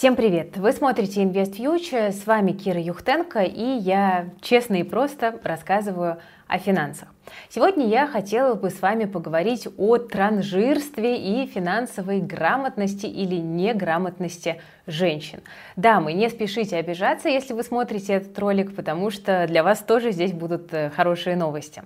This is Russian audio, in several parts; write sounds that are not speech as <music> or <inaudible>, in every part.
Всем привет! Вы смотрите Invest Future, с вами Кира Юхтенко, и я честно и просто рассказываю о финансах. Сегодня я хотела бы с вами поговорить о транжирстве и финансовой грамотности или неграмотности женщин. Дамы, не спешите обижаться, если вы смотрите этот ролик, потому что для вас тоже здесь будут э, хорошие новости.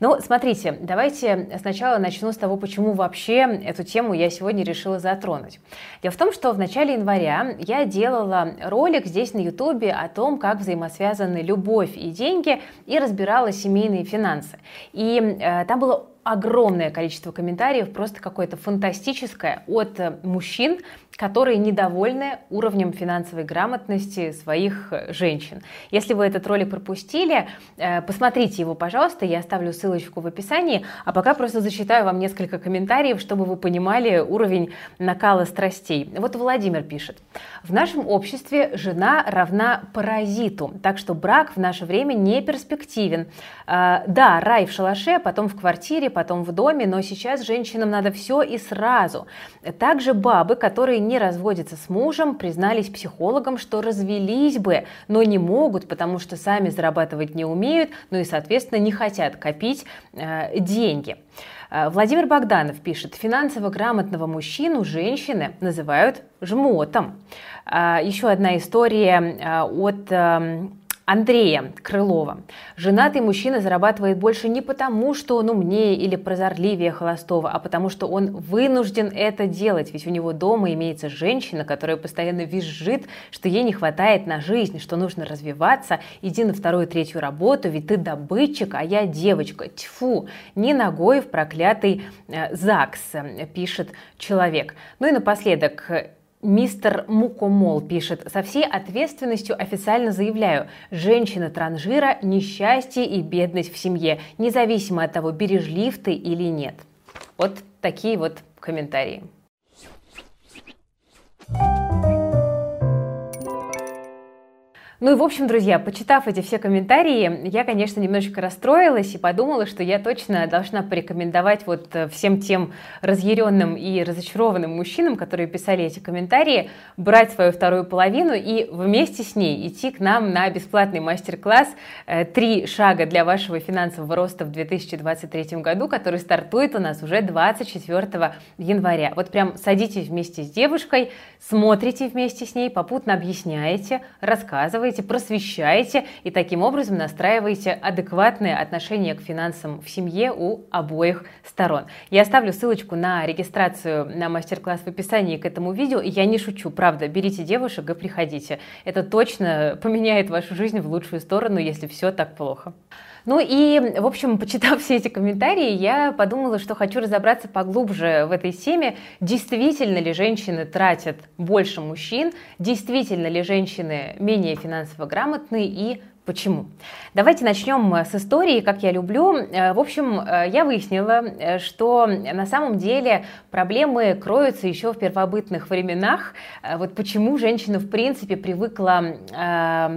Ну, смотрите, давайте сначала начну с того, почему вообще эту тему я сегодня решила затронуть. Дело в том, что в начале января я делала ролик здесь на ютубе о том, как взаимосвязаны любовь и деньги, и разбирала семейные финансы. И э, там было огромное количество комментариев, просто какое-то фантастическое от э, мужчин, которые недовольны уровнем финансовой грамотности своих э, женщин. Если вы этот ролик пропустили, э, посмотрите его, пожалуйста, я оставлю ссылочку в описании, а пока просто зачитаю вам несколько комментариев, чтобы вы понимали уровень накала страстей. Вот Владимир пишет. В нашем обществе жена равна паразиту, так что брак в наше время не перспективен. Да, рай в шалаше, а потом в квартире, потом в доме, но сейчас женщинам надо все и сразу. Также бабы, которые не разводятся с мужем, признались психологам, что развелись бы, но не могут, потому что сами зарабатывать не умеют, ну и, соответственно, не хотят копить э, деньги. Э, Владимир Богданов пишет, финансово грамотного мужчину женщины называют жмотом. Э, еще одна история э, от эм, Андрея Крылова. Женатый мужчина зарабатывает больше не потому, что он умнее или прозорливее холостого, а потому что он вынужден это делать. Ведь у него дома имеется женщина, которая постоянно визжит, что ей не хватает на жизнь, что нужно развиваться. Иди на вторую, третью работу, ведь ты добытчик, а я девочка. Тьфу, не ногой в проклятый э, ЗАГС, пишет человек. Ну и напоследок, Мистер Мукомол пишет, со всей ответственностью официально заявляю, женщина-транжира – несчастье и бедность в семье, независимо от того, бережлив ты или нет. Вот такие вот комментарии. Ну и, в общем, друзья, почитав эти все комментарии, я, конечно, немножечко расстроилась и подумала, что я точно должна порекомендовать вот э, всем тем разъяренным и разочарованным мужчинам, которые писали эти комментарии, брать свою вторую половину и вместе с ней идти к нам на бесплатный мастер-класс э, «Три шага для вашего финансового роста в 2023 году», который стартует у нас уже 24 января. Вот прям садитесь вместе с девушкой, смотрите вместе с ней, попутно объясняете, рассказываете, рассказываете, просвещаете и таким образом настраиваете адекватное отношение к финансам в семье у обоих сторон. Я оставлю ссылочку на регистрацию на мастер-класс в описании к этому видео, и я не шучу, правда, берите девушек и приходите. Это точно поменяет вашу жизнь в лучшую сторону, если все так плохо. Ну и, в общем, <laughs> почитав все эти комментарии, я подумала, что хочу разобраться поглубже в этой теме. Действительно ли женщины тратят больше мужчин? Действительно ли женщины менее финансово грамотны и Почему? Давайте начнем с истории, как я люблю. Э, в общем, э, я выяснила, э, что на самом деле проблемы кроются еще в первобытных временах. Вот почему женщина, в принципе, привыкла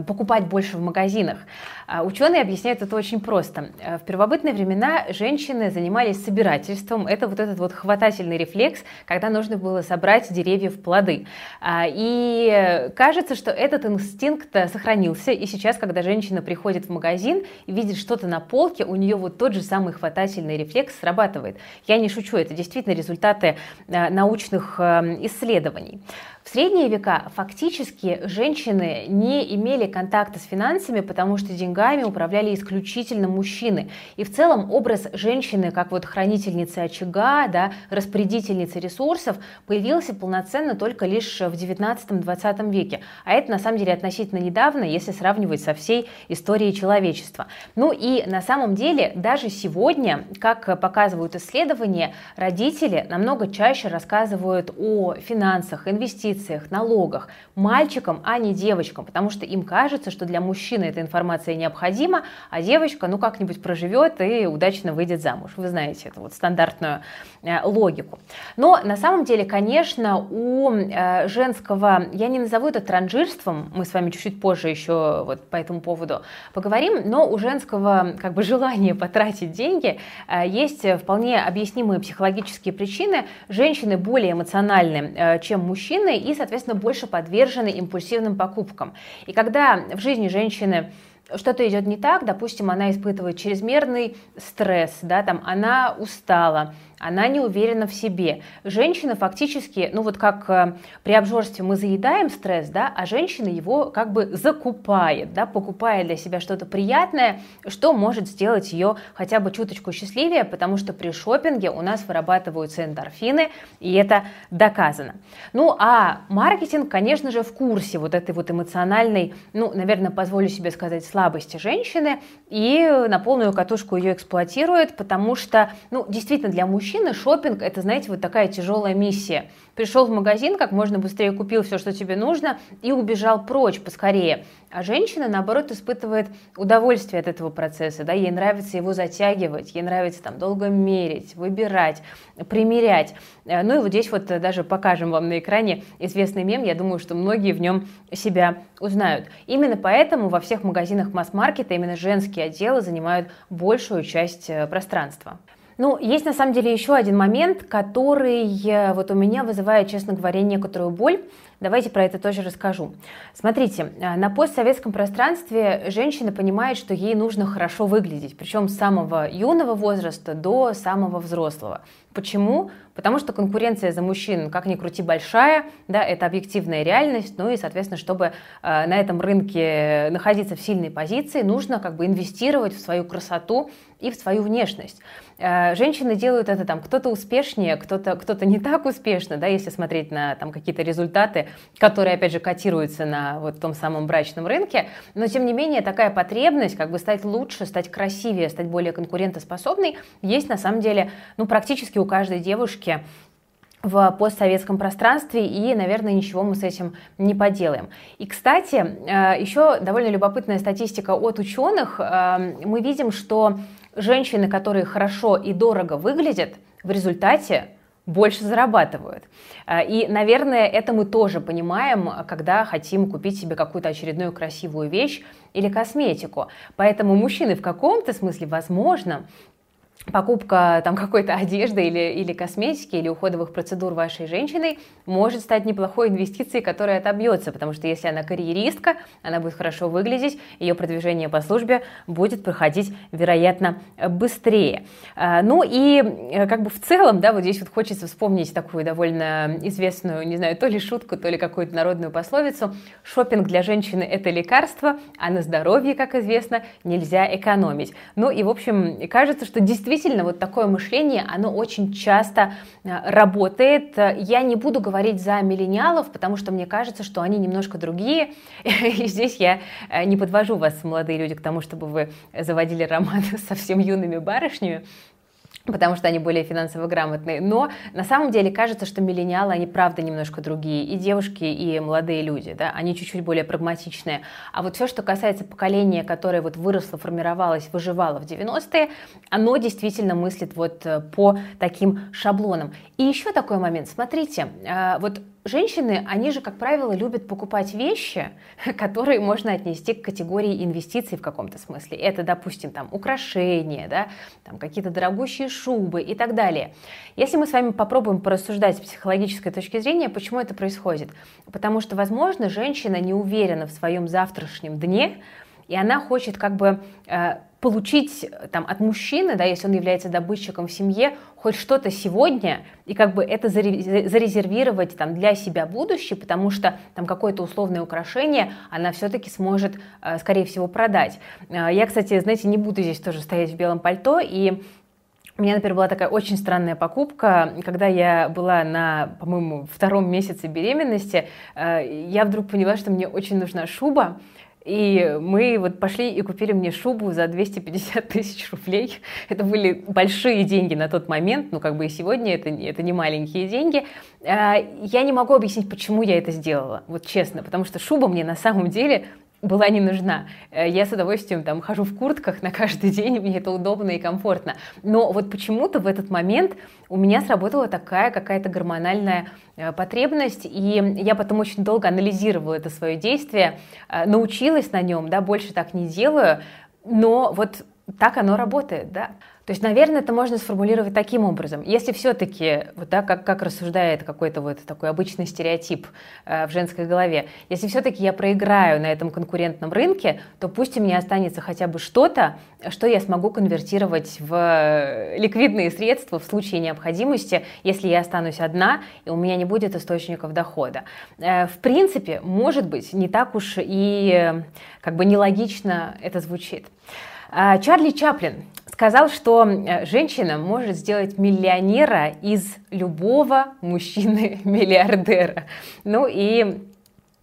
покупать больше в магазинах. А ученые объясняют это очень просто. В первобытные времена женщины занимались собирательством. Это вот этот вот хватательный рефлекс, когда нужно было собрать деревья в плоды. А, и кажется, что этот инстинкт сохранился. И сейчас, когда женщина приходит в магазин и видит что-то на полке, у нее вот тот же самый хватательный рефлекс срабатывает. Я не шучу, это действительно результаты а, научных исследований. В средние века фактически женщины не имели контакта с финансами, потому что деньгами управляли исключительно мужчины. И в целом образ женщины как вот хранительницы очага, да, распорядительницы ресурсов появился полноценно только лишь в 19-20 веке. А это на самом деле относительно недавно, если сравнивать со всей историей человечества. Ну и на самом деле даже сегодня, как показывают исследования, родители намного чаще рассказывают о финансах, инвестициях, инвестициях, налогах мальчикам, а не девочкам, потому что им кажется, что для мужчины эта информация необходима, а девочка ну как-нибудь проживет и удачно выйдет замуж. Вы знаете эту вот стандартную э, логику. Но на самом деле, конечно, у э, женского, я не назову это транжирством, мы с вами чуть-чуть позже еще вот по этому поводу поговорим, но у женского как бы желания потратить деньги э, есть вполне объяснимые психологические причины. Женщины более эмоциональны, чем мужчины, и, соответственно, больше подвержены импульсивным покупкам. И когда в жизни женщины что-то идет не так, допустим, она испытывает чрезмерный стресс, да, там она устала, она не уверена в себе. Женщина фактически, ну вот как э, при обжорстве мы заедаем стресс, да, а женщина его как бы закупает, да, покупая для себя что-то приятное, что может сделать ее хотя бы чуточку счастливее, потому что при шопинге у нас вырабатываются эндорфины, и это доказано. Ну а маркетинг, конечно же, в курсе вот этой вот эмоциональной, ну, наверное, позволю себе сказать, слабости женщины, и на полную катушку ее эксплуатирует, потому что, ну, действительно, для мужчин мужчины шопинг это, знаете, вот такая тяжелая миссия. Пришел в магазин, как можно быстрее купил все, что тебе нужно, и убежал прочь поскорее. А женщина, наоборот, испытывает удовольствие от этого процесса, да, ей нравится его затягивать, ей нравится там долго мерить, выбирать, примерять. Э, ну и вот здесь вот даже покажем вам на экране известный мем, я думаю, что многие в нем себя узнают. Именно поэтому во всех магазинах масс-маркета именно женские отделы занимают большую часть э, пространства. Ну, есть на самом деле еще один момент, который э, вот у меня вызывает, честно говоря, некоторую боль. Давайте про это тоже расскажу. Смотрите, э, на постсоветском пространстве женщина понимает, что ей нужно хорошо выглядеть, причем с самого юного возраста до самого взрослого. Почему? Потому что конкуренция за мужчин, как ни крути, большая, да, это объективная реальность, ну и, соответственно, чтобы э, на этом рынке находиться в сильной позиции, нужно как бы инвестировать в свою красоту и в свою внешность. Э, женщины делают это там кто-то успешнее, кто-то кто не так успешно, да, если смотреть на там какие-то результаты, которые, опять же, котируются на вот том самом брачном рынке, но, тем не менее, такая потребность как бы стать лучше, стать красивее, стать более конкурентоспособной есть на самом деле, ну, практически у каждой девушки в постсоветском пространстве, и, наверное, ничего мы с этим не поделаем. И, кстати, э, еще довольно любопытная статистика от ученых. Э, мы видим, что женщины, которые хорошо и дорого выглядят, в результате больше зарабатывают. Э, и, наверное, это мы тоже понимаем, когда хотим купить себе какую-то очередную красивую вещь или косметику. Поэтому мужчины в каком-то смысле, возможно, покупка там какой-то одежды или, или косметики, или уходовых процедур вашей женщиной может стать неплохой инвестицией, которая отобьется, потому что если она карьеристка, она будет хорошо выглядеть, ее продвижение по службе будет проходить, вероятно, быстрее. А, ну и э, как бы в целом, да, вот здесь вот хочется вспомнить такую довольно известную, не знаю, то ли шутку, то ли какую-то народную пословицу. Шопинг для женщины – это лекарство, а на здоровье, как известно, нельзя экономить. Ну и, в общем, кажется, что действительно действительно вот такое мышление, оно очень часто э, работает. Я не буду говорить за миллениалов, потому что мне кажется, что они немножко другие. <laughs> И здесь я э, не подвожу вас, молодые люди, к тому, чтобы вы заводили роман <laughs> со совсем юными барышнями потому что они более финансово грамотные. Но на самом деле кажется, что миллениалы, они правда немножко другие. И девушки, и молодые люди, да, они чуть-чуть более прагматичные. А вот все, что касается поколения, которое вот выросло, формировалось, выживало в 90-е, оно действительно мыслит вот э, по таким шаблонам. И еще такой момент. Смотрите, э, вот женщины, они же, как правило, любят покупать вещи, <laughs> которые можно отнести к категории инвестиций в каком-то смысле. Это, допустим, там украшения, да, там какие-то дорогущие шубы и так далее. Если мы с вами попробуем порассуждать с психологической точки зрения, почему это происходит? Потому что, возможно, женщина не уверена в своем завтрашнем дне, и она хочет как бы э, получить э, там, от мужчины, да, если он является добытчиком в семье, хоть что-то сегодня, и как бы это зарезервировать там, для себя будущее, потому что там какое-то условное украшение она все-таки сможет, э, скорее всего, продать. Э, я, кстати, знаете, не буду здесь тоже стоять в белом пальто, и у меня, например, была такая очень странная покупка, когда я была на, по-моему, втором месяце беременности, я вдруг поняла, что мне очень нужна шуба, и мы вот пошли и купили мне шубу за 250 <laughs> тысяч рублей. Это были большие деньги на тот момент, ну как бы и сегодня это, это не маленькие деньги. А, я не могу объяснить, почему я это сделала, вот честно, потому что шуба мне на самом деле была не нужна. Э, я с удовольствием там хожу в куртках на каждый <laughs> день, мне это удобно и комфортно. Но вот почему-то в этот момент у меня сработала такая какая-то гормональная э, потребность, и я потом очень долго анализировала это свое действие, э, научилась на нем, да, больше так не делаю, но вот так оно работает, да. То есть, наверное, это можно сформулировать таким образом. Если все-таки, вот да, как, как рассуждает какой-то вот такой обычный стереотип э, в женской голове, если все-таки я проиграю на этом конкурентном рынке, то пусть у меня останется хотя бы что-то, что я смогу конвертировать в э, ликвидные средства в случае необходимости, если я останусь одна и у меня не будет источников дохода. Э, в принципе, может быть, не так уж и э, как бы нелогично это звучит. А, Чарли Чаплин сказал, что женщина может сделать миллионера из любого мужчины-миллиардера. <laughs> Ну и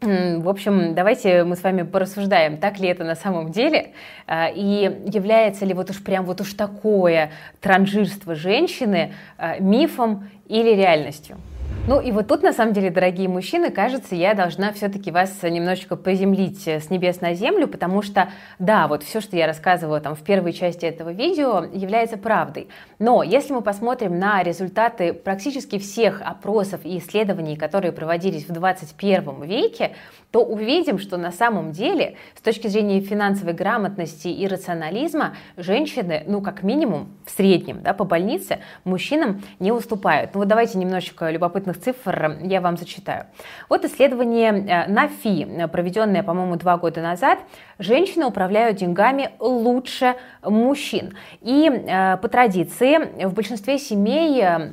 в общем, давайте мы с вами порассуждаем, так ли это на самом деле, а, и является ли вот уж прям вот уж такое транжирство женщины а, мифом или реальностью. Ну и вот тут, на самом деле, дорогие мужчины, кажется, я должна все-таки вас немножечко поземлить с небес на землю, потому что, да, вот все, что я рассказывала там в первой части этого видео, является правдой. Но если мы посмотрим на результаты практически всех опросов и исследований, которые проводились в 21 веке, то увидим, что на самом деле, с точки зрения финансовой грамотности и рационализма, женщины, ну, как минимум, в среднем, да, по больнице, мужчинам не уступают. Ну, вот давайте немножечко любопытных конкретных цифр я вам зачитаю. Вот исследование э, на ФИ, проведенное, по-моему, два года назад, женщины управляют деньгами лучше мужчин. И э, по традиции в большинстве семей э,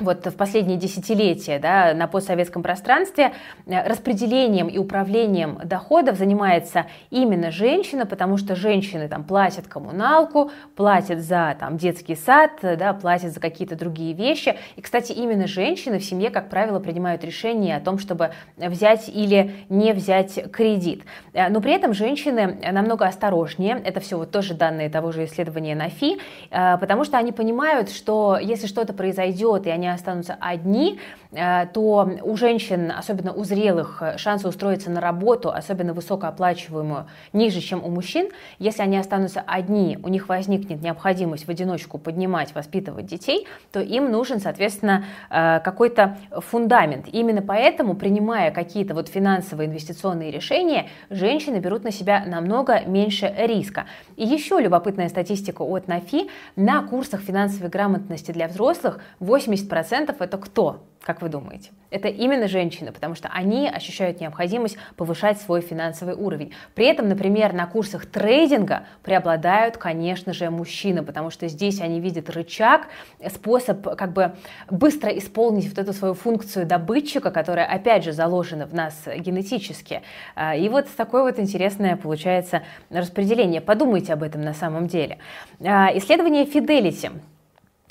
вот в последние десятилетия да, на постсоветском пространстве э, распределением и управлением доходов занимается именно женщина, потому что женщины там платят коммуналку, платят за там, детский сад, да, платят за какие-то другие вещи. И, кстати, именно женщины в семье, как правило, принимают решение о том, чтобы взять или не взять кредит. Э, но при этом женщины намного осторожнее, это все вот тоже данные того же исследования на ФИ, э, потому что они понимают, что если что-то произойдет, и они они останутся одни, э, то у женщин, особенно у зрелых, шансы устроиться на работу, особенно высокооплачиваемую, ниже, чем у мужчин. Если они останутся одни, у них возникнет необходимость в одиночку поднимать, воспитывать детей, то им нужен, соответственно, э, какой-то фундамент. Именно поэтому, принимая какие-то вот финансовые инвестиционные решения, женщины берут на себя намного меньше риска. И еще любопытная статистика от НАФИ. На курсах финансовой грамотности для взрослых 80% 10% это кто? Как вы думаете? Это именно женщины, потому что они ощущают необходимость повышать свой финансовый уровень. При этом, например, на курсах трейдинга преобладают, конечно же, мужчины, потому что здесь они видят рычаг, способ как бы быстро исполнить вот эту свою функцию добытчика, которая, опять же, заложена в нас генетически. А, и вот такое вот интересное получается распределение. Подумайте об этом на самом деле. А, исследование Fidelity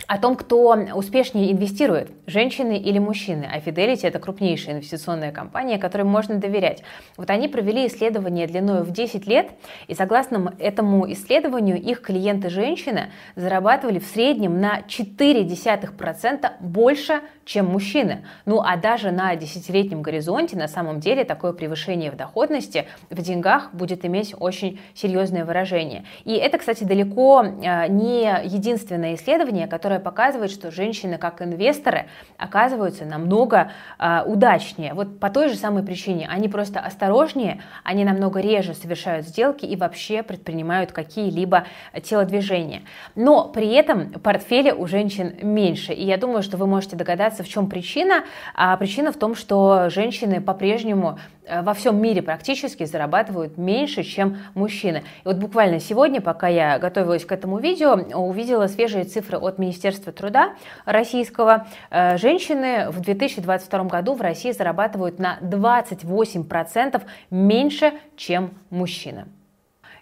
о том, кто успешнее инвестирует, женщины или мужчины. А Fidelity – это крупнейшая инвестиционная компания, которой можно доверять. Вот они провели исследование длиной в 10 лет, и согласно этому исследованию их клиенты-женщины зарабатывали в среднем на 0,4% больше, чем мужчины. Ну а даже на десятилетнем горизонте на самом деле такое превышение в доходности в деньгах будет иметь очень серьезное выражение. И это, кстати, далеко э, не единственное исследование, которое показывает, что женщины как инвесторы оказываются намного э, удачнее. Вот по той же самой причине. Они просто осторожнее, они намного реже совершают сделки и вообще предпринимают какие-либо телодвижения. Но при этом портфели у женщин меньше. И я думаю, что вы можете догадаться, разбираться, в чем причина. А причина в том, что женщины по-прежнему э, во всем мире практически зарабатывают меньше, чем мужчины. И вот буквально сегодня, пока я готовилась к этому видео, увидела свежие цифры от Министерства труда российского. Э, женщины в 2022 году в России зарабатывают на 28% меньше, чем мужчины.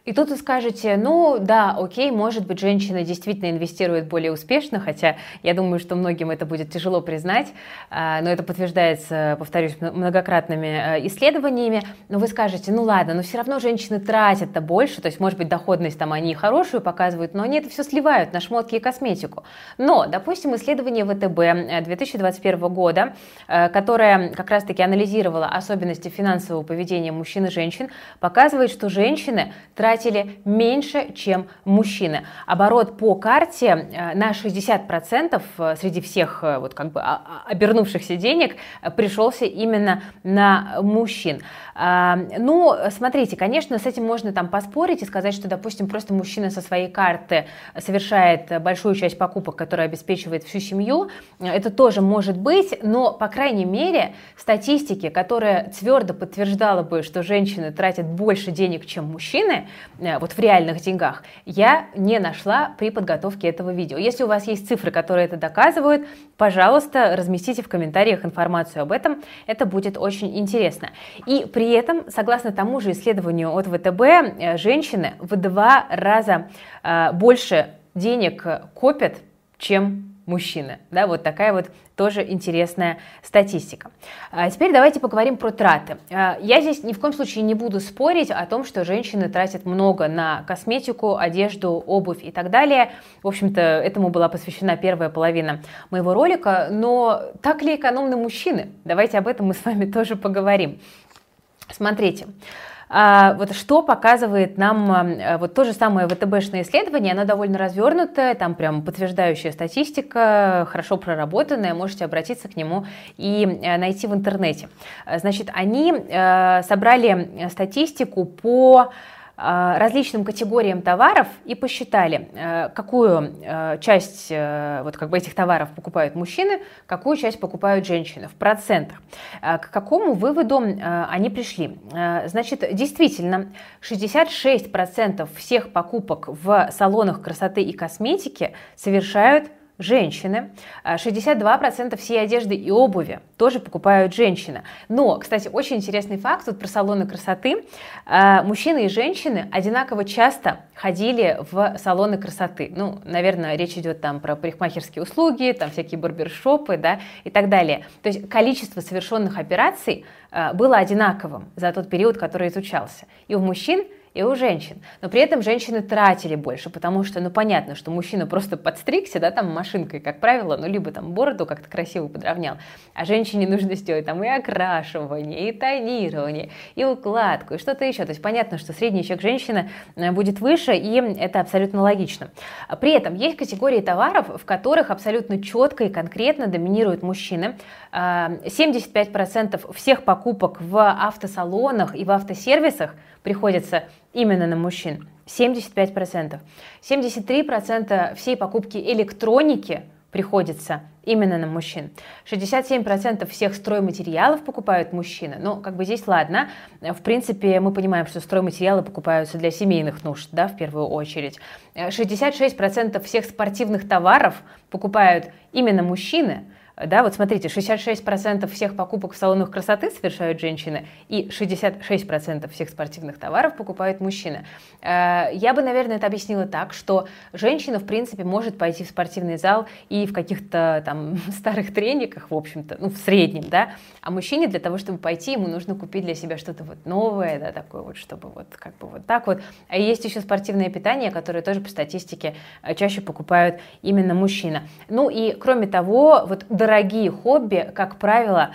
И тут вы скажете, ну да, окей, может быть, женщина действительно инвестирует более успешно, хотя я думаю, что многим это будет тяжело признать, а, но это подтверждается, повторюсь, многократными э, исследованиями. Но вы скажете, ну ладно, но все равно женщины тратят-то больше, то есть, может быть, доходность там они хорошую показывают, но они это все сливают на шмотки и косметику. Но, допустим, исследование ВТБ 2021 э, года, э, которое как раз-таки анализировало особенности финансового поведения мужчин и женщин, показывает, что женщины тратят тратили меньше, чем мужчины. Оборот по карте э, на 60% э, среди всех вот как бы а, а, обернувшихся денег пришелся именно на мужчин. А, ну, смотрите, конечно, с этим можно там поспорить и сказать, что, допустим, просто мужчина со своей карты совершает большую часть покупок, которая обеспечивает всю семью. Это тоже может быть, но, по крайней мере, статистики, которая твердо подтверждала бы, что женщины тратят больше денег, чем мужчины, э, вот в реальных деньгах, я не нашла при подготовке этого видео. Если у вас есть цифры, которые это доказывают, пожалуйста, разместите в комментариях информацию об этом, это будет очень интересно. И при этом, согласно тому же исследованию от ВТБ, э, женщины в два раза э, больше денег копят, чем мужчины. Да, вот такая вот тоже интересная статистика. А теперь давайте поговорим про траты. А, я здесь ни в коем случае не буду спорить о том, что женщины тратят много на косметику, одежду, обувь и так далее. В общем-то, этому была посвящена первая половина моего ролика. Но так ли экономны мужчины? Давайте об этом мы с вами тоже поговорим. Смотрите, вот что показывает нам а, вот то же самое ВТБшное исследование, оно довольно развернутое, там прям подтверждающая статистика, хорошо проработанная, можете обратиться к нему и а, найти в интернете. Значит, они собрали статистику по различным категориям товаров и посчитали, э, какую э, часть вот как бы этих товаров покупают мужчины, какую часть покупают женщины в процентах. К какому выводу они пришли? Значит, действительно, 66% всех покупок в салонах красоты и косметики совершают женщины. 62% всей одежды и обуви тоже покупают женщины. Но, кстати, очень интересный факт тут про салоны красоты. А, мужчины и женщины одинаково часто ходили в салоны красоты. Ну, наверное, речь идет там про парикмахерские услуги, там всякие барбершопы, да, и так далее. То есть количество совершенных операций а, было одинаковым за тот период, который изучался. И у мужчин и у женщин. Но при этом женщины тратили больше, потому что, ну, понятно, что мужчина просто подстригся, да, там машинкой, как правило, ну, либо там бороду как-то красиво подровнял, а женщине нужно сделать там и окрашивание, и тонирование, и укладку, и что-то еще. То есть понятно, что средний чек женщины э, будет выше, и это абсолютно логично. При этом есть категории товаров, в которых абсолютно четко и конкретно доминируют мужчины. 75% э, всех покупок в автосалонах и в автосервисах приходится именно на мужчин. 75%. 73% всей покупки электроники приходится именно на мужчин. 67% всех стройматериалов покупают мужчины. Ну, как бы здесь ладно. В принципе, мы понимаем, что стройматериалы покупаются для семейных нужд, да, в первую очередь. 66% всех спортивных товаров покупают именно мужчины. Да, вот смотрите, 66% всех покупок в салонах красоты совершают женщины, и 66% всех спортивных товаров покупают мужчины. Э, я бы, наверное, это объяснила так, что женщина, в принципе, может пойти в спортивный зал и в каких-то там <laughs> старых трениках, в общем-то, ну, в среднем, да, а мужчине для того, чтобы пойти, ему нужно купить для себя что-то вот новое, да, такое вот, чтобы вот как бы вот так вот. А есть еще спортивное питание, которое тоже по статистике э, чаще покупают именно мужчина. Ну и, кроме того, вот дорогие хобби, как правило,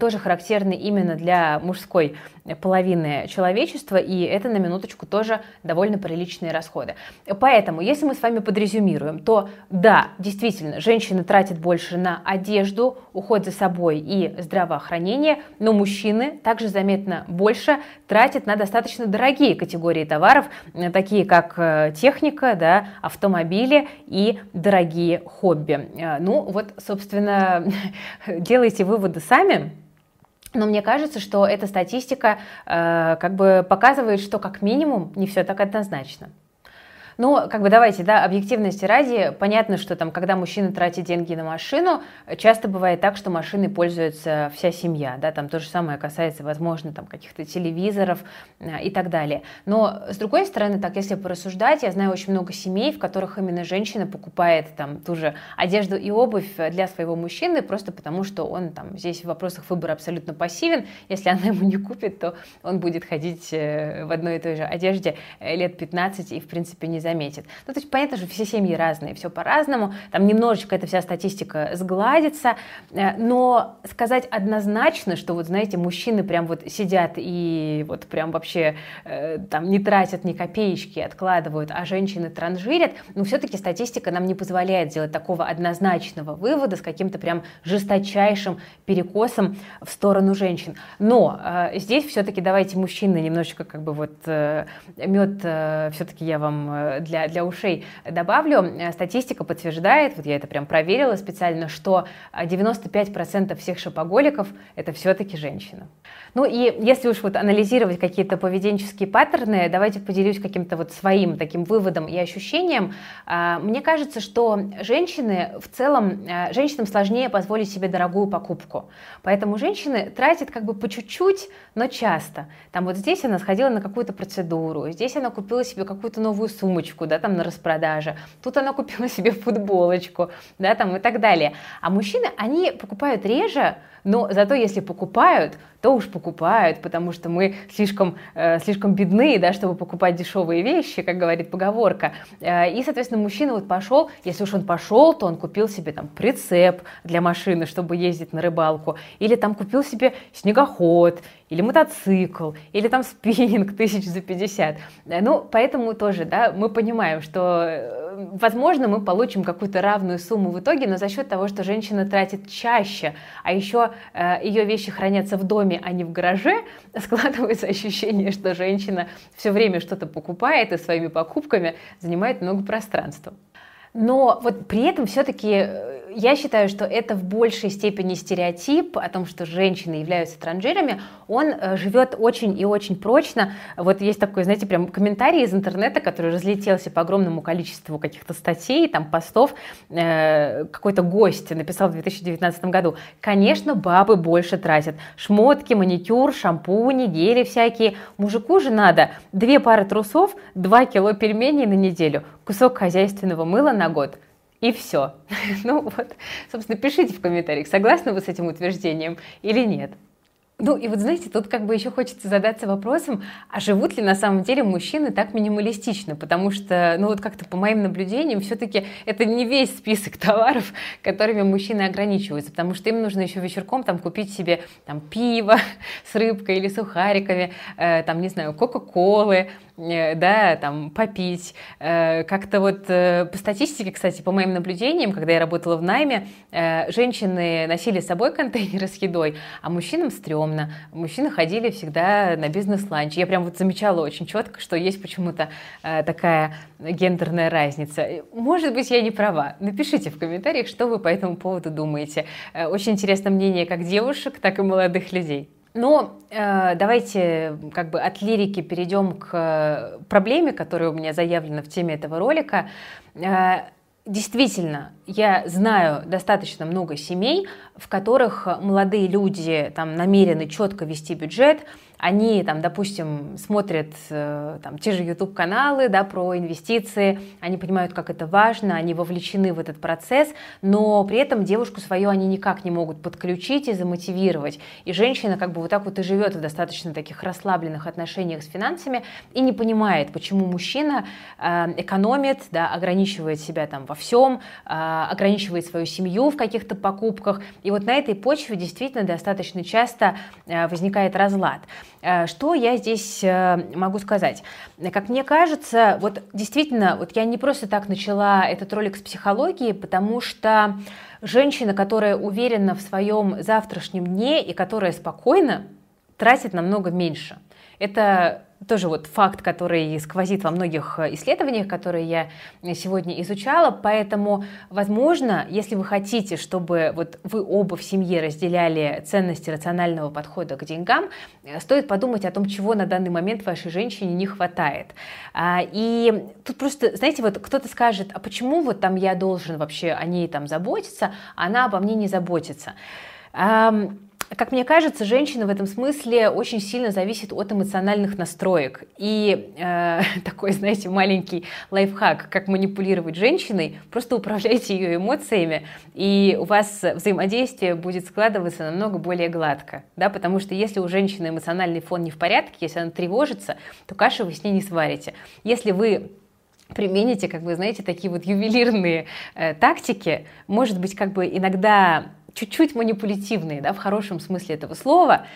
тоже характерны именно для мужской половины человечества, и это на минуточку тоже довольно приличные расходы. Поэтому, если мы с вами подрезюмируем, то да, действительно, женщины тратят больше на одежду, уход за собой и здравоохранение, но мужчины также заметно больше тратят на достаточно дорогие категории товаров, такие как э, техника, да, автомобили и дорогие хобби. Э, ну вот, собственно, <laughs> делайте выводы сами. Но мне кажется, что эта статистика э, как бы показывает, что как минимум не все так однозначно. Ну, как бы давайте, да, объективности ради, понятно, что там, когда мужчина тратит деньги на машину, часто бывает так, что машиной пользуется вся семья, да, там то же самое касается, возможно, там каких-то телевизоров э, и так далее. Но, с другой стороны, так, если порассуждать, я знаю очень много семей, в которых именно женщина покупает там ту же одежду и обувь для своего мужчины, просто потому что он там здесь в вопросах выбора абсолютно пассивен, если она ему не купит, то он будет ходить э, в одной и той же одежде э, лет 15 и, в принципе, не заметит. Ну, то есть, понятно же, все семьи разные, все по-разному, там немножечко эта вся статистика сгладится, э, но сказать однозначно, что вот, знаете, мужчины прям вот сидят и вот прям вообще э, там не тратят ни копеечки, откладывают, а женщины транжирят, ну, все-таки статистика нам не позволяет сделать такого однозначного вывода с каким-то прям жесточайшим перекосом в сторону женщин. Но э, здесь все-таки давайте мужчины немножечко как бы вот э, мед э, все-таки я вам э, для, для ушей добавлю. Э, статистика подтверждает, вот я это прям проверила специально, что 95% всех шопоголиков это все-таки женщина. Ну и если уж вот анализировать какие-то поведенческие паттерны, давайте поделюсь каким-то вот своим таким выводом и ощущением. А, мне кажется, что женщины в целом, женщинам сложнее позволить себе дорогую покупку. Поэтому женщины тратят как бы по чуть-чуть, но часто. Там вот здесь она сходила на какую-то процедуру, здесь она купила себе какую-то новую сумочку, да, там на распродаже, тут она купила себе футболочку, да, там и так далее. А мужчины, они покупают реже, но зато если покупают, то уж покупают, потому что мы слишком, э, слишком бедны, да, чтобы покупать дешевые вещи, как говорит поговорка. Э, и, соответственно, мужчина вот пошел, если уж он пошел, то он купил себе там прицеп для машины, чтобы ездить на рыбалку, или там купил себе снегоход, или мотоцикл, или там спиннинг <laughs> тысяч за 50. Э, ну, поэтому тоже, да, мы понимаем, что, э, возможно, мы получим какую-то равную сумму в итоге, но за счет того, что женщина тратит чаще, а еще э, ее вещи хранятся в доме, а не в гараже, <laughs> складывается ощущение, что женщина все время что-то покупает и своими покупками занимает много пространства. Но вот при этом все-таки э, я считаю, что это в большей степени стереотип о том, что женщины являются транжирами. Он э, живет очень и очень прочно. Вот есть такой, знаете, прям комментарий из интернета, который разлетелся по огромному количеству каких-то статей, там, постов. Э, какой-то гость написал в 2019 году. Конечно, бабы больше тратят. Шмотки, маникюр, шампуни, гели всякие. Мужику же надо две пары трусов, два кило пельменей на неделю кусок хозяйственного мыла на год. И все. <laughs> Ну вот, собственно, пишите в комментариях, согласны вы с этим утверждением или нет. Ну и вот знаете, тут как бы еще хочется задаться вопросом, а живут ли на самом деле мужчины так минималистично? Потому что, ну вот как-то по моим наблюдениям, все-таки это не весь список <laughs> товаров, которыми мужчины ограничиваются, потому что им нужно еще вечерком там купить себе там пиво <laughs> с рыбкой или сухариками, э, там, не знаю, кока-колы, да, там, попить. Э, как-то вот э, по статистике, кстати, по моим наблюдениям, когда я работала в найме, женщины носили с собой <laughs> контейнеры с едой, а мужчинам стрёмно. Мужчины ходили всегда на бизнес-ланч. Я прям вот замечала очень четко, что есть почему-то такая гендерная разница. Может быть, я не права. Напишите в комментариях, что вы по этому поводу думаете. Очень интересно мнение как девушек, так и молодых людей. Но э, давайте как бы от лирики перейдем к проблеме, которая у меня заявлена в теме этого ролика. Э, действительно, я знаю достаточно много семей, в которых молодые люди там намерены четко вести бюджет, они там, допустим, смотрят э, там, те же YouTube-каналы да, про инвестиции, они понимают, как это важно, они вовлечены в этот процесс, но при этом девушку свою они никак не могут подключить и замотивировать. И женщина как бы вот так вот и живет в достаточно таких расслабленных отношениях с финансами и не понимает, почему мужчина э, экономит, да, ограничивает себя там во всем, э, ограничивает свою семью в каких-то покупках. И вот на этой почве действительно достаточно часто возникает разлад. Э, что я здесь э, могу сказать? Как мне кажется, вот действительно, вот я не просто так начала этот ролик с психологии, потому что женщина, которая уверена в своем завтрашнем дне и которая спокойна, тратит намного меньше. Это тоже вот факт, который сквозит во многих э, исследованиях, которые я сегодня изучала. Поэтому, возможно, если вы хотите, чтобы вот вы оба в семье разделяли ценности рационального подхода к деньгам, э, стоит подумать о том, чего на данный момент вашей женщине не хватает. А, и тут просто, знаете, вот кто-то скажет, а почему вот там я должен вообще о ней там заботиться, а она обо мне не заботится. Как мне кажется, женщина в этом смысле очень сильно зависит от эмоциональных настроек. И э, <laughs> такой, знаете, маленький лайфхак, как манипулировать женщиной, просто управляйте ее эмоциями, и у вас взаимодействие будет складываться намного более гладко. Да? Потому что если у женщины эмоциональный фон не в порядке, если она тревожится, то каши вы с ней не сварите. Если вы примените, как вы знаете, такие вот ювелирные э, тактики, может быть, как бы иногда чуть-чуть манипулятивные, да, в хорошем смысле этого слова,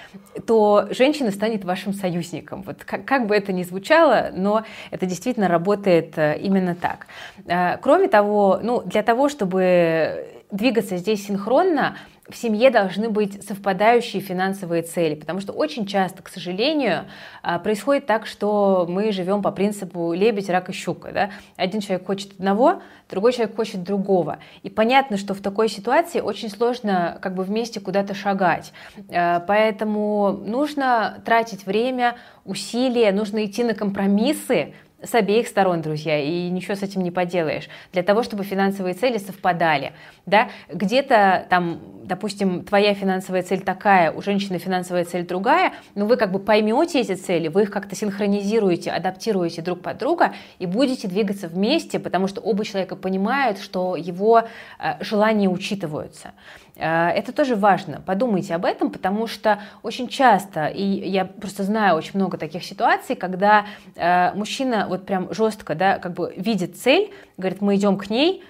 то женщина станет вашим союзником. Вот как, как бы это ни звучало, но это действительно работает э, именно так. Э, кроме того, ну, для того, чтобы двигаться здесь синхронно, в семье должны быть совпадающие финансовые цели, потому что очень часто, к сожалению, а, происходит так, что мы живем по принципу лебедь, рак и щука. Да? Один человек хочет одного, другой человек хочет другого. И понятно, что в такой ситуации очень сложно как бы вместе куда-то шагать. А, поэтому нужно тратить время, усилия, нужно идти на компромиссы, с обеих сторон, друзья, и ничего с этим не поделаешь. Для того, чтобы финансовые цели совпадали. Да? Где-то там, допустим, твоя финансовая цель такая, у женщины финансовая цель другая, но вы как бы поймете эти цели, вы их как-то синхронизируете, адаптируете друг под друга и будете двигаться вместе, потому что оба человека понимают, что его э, желания учитываются. Э, это тоже важно. Подумайте об этом, потому что очень часто, и я просто знаю очень много таких ситуаций, когда э, мужчина вот прям жестко, да, как бы видит цель, говорит, мы идем к ней,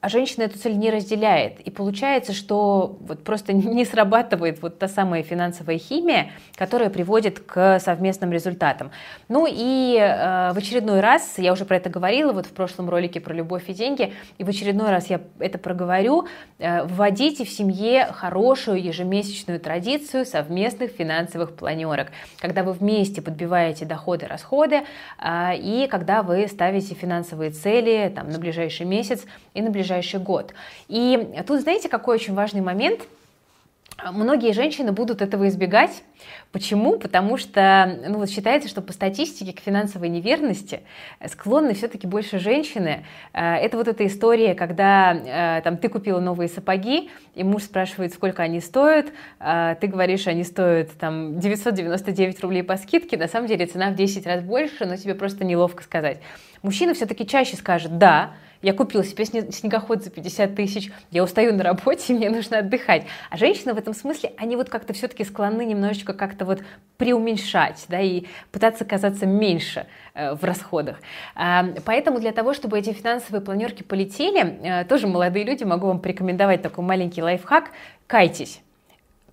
а женщина эту цель не разделяет. И получается, что вот просто <laughs> не срабатывает вот та самая финансовая химия, которая приводит к совместным результатам. Ну и э, в очередной раз, я уже про это говорила вот в прошлом ролике про любовь и деньги, и в очередной раз я это проговорю, э, вводите в семье хорошую ежемесячную традицию совместных финансовых планерок, когда вы вместе подбиваете доходы, расходы, э, и когда вы ставите финансовые цели там, на ближайший месяц и на ближайший ближайший год. И тут, знаете, какой очень важный момент? Многие женщины будут этого избегать. Почему? Потому что ну, вот считается, что по статистике к финансовой неверности склонны все-таки больше женщины. Э, это вот эта история, когда э, там, ты купила новые сапоги, и муж спрашивает, сколько они стоят, э, ты говоришь, они стоят там, 999 рублей по скидке, на самом деле цена в 10 раз больше, но тебе просто неловко сказать. Мужчина все-таки чаще скажет «да», я купила себе снегоход за 50 тысяч, я устаю на работе, <laughs> мне нужно отдыхать. А женщины в этом смысле, они вот как-то все-таки склонны немножечко как-то вот преуменьшать, да, и пытаться казаться меньше э, в расходах. Э, поэтому для того, чтобы эти финансовые планерки полетели, э, тоже молодые люди, могу вам порекомендовать такой маленький лайфхак, кайтесь.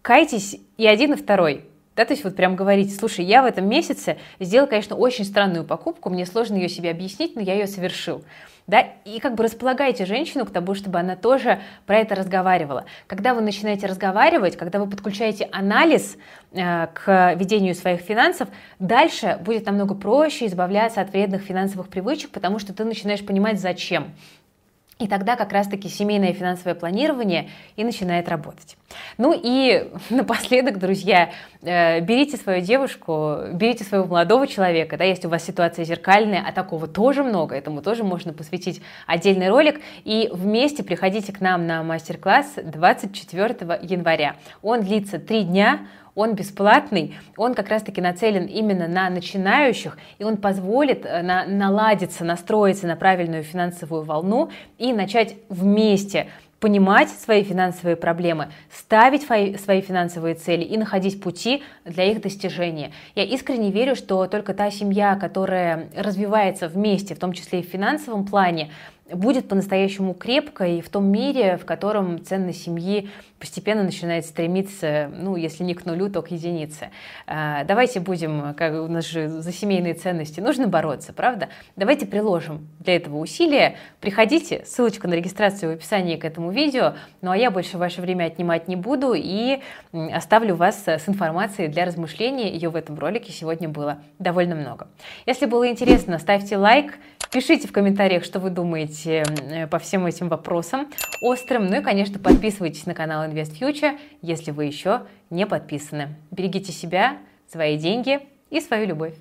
Кайтесь и один, и второй. Да, то есть вот прям говорите, слушай, я в этом месяце сделал, конечно, очень странную покупку, мне сложно ее себе объяснить, но я ее совершил да, и как бы располагаете женщину к тому, чтобы она тоже про это разговаривала. Когда вы начинаете разговаривать, когда вы подключаете анализ э, к ведению своих финансов, дальше будет намного проще избавляться от вредных финансовых привычек, потому что ты начинаешь понимать, зачем. И тогда как раз-таки семейное финансовое планирование и начинает работать. Ну и <laughs> напоследок, друзья, э, берите свою девушку, берите своего молодого человека, да, если у вас ситуация зеркальная, а такого тоже много, этому тоже можно посвятить отдельный ролик, и вместе приходите к нам на мастер-класс 24 января. Он длится три дня, он бесплатный, он как раз-таки нацелен именно на начинающих, и он позволит э, на, наладиться, настроиться на правильную финансовую волну и начать вместе понимать свои финансовые проблемы, ставить свои финансовые цели и находить пути для их достижения. Я искренне верю, что только та семья, которая развивается вместе, в том числе и в финансовом плане, будет по-настоящему крепкой в том мире, в котором ценность семьи постепенно начинает стремиться, ну, если не к нулю, то к единице. А, давайте будем, как у нас же за семейные ценности нужно бороться, правда? Давайте приложим для этого усилия. Приходите, ссылочка на регистрацию в описании к этому видео. Ну, а я больше ваше время отнимать не буду и оставлю вас с информацией для размышления. Ее в этом ролике сегодня было довольно много. Если было интересно, ставьте лайк, Пишите в комментариях, что вы думаете э, по всем этим вопросам острым. Ну и, конечно, подписывайтесь на канал Invest Future, если вы еще не подписаны. Берегите себя, свои деньги и свою любовь.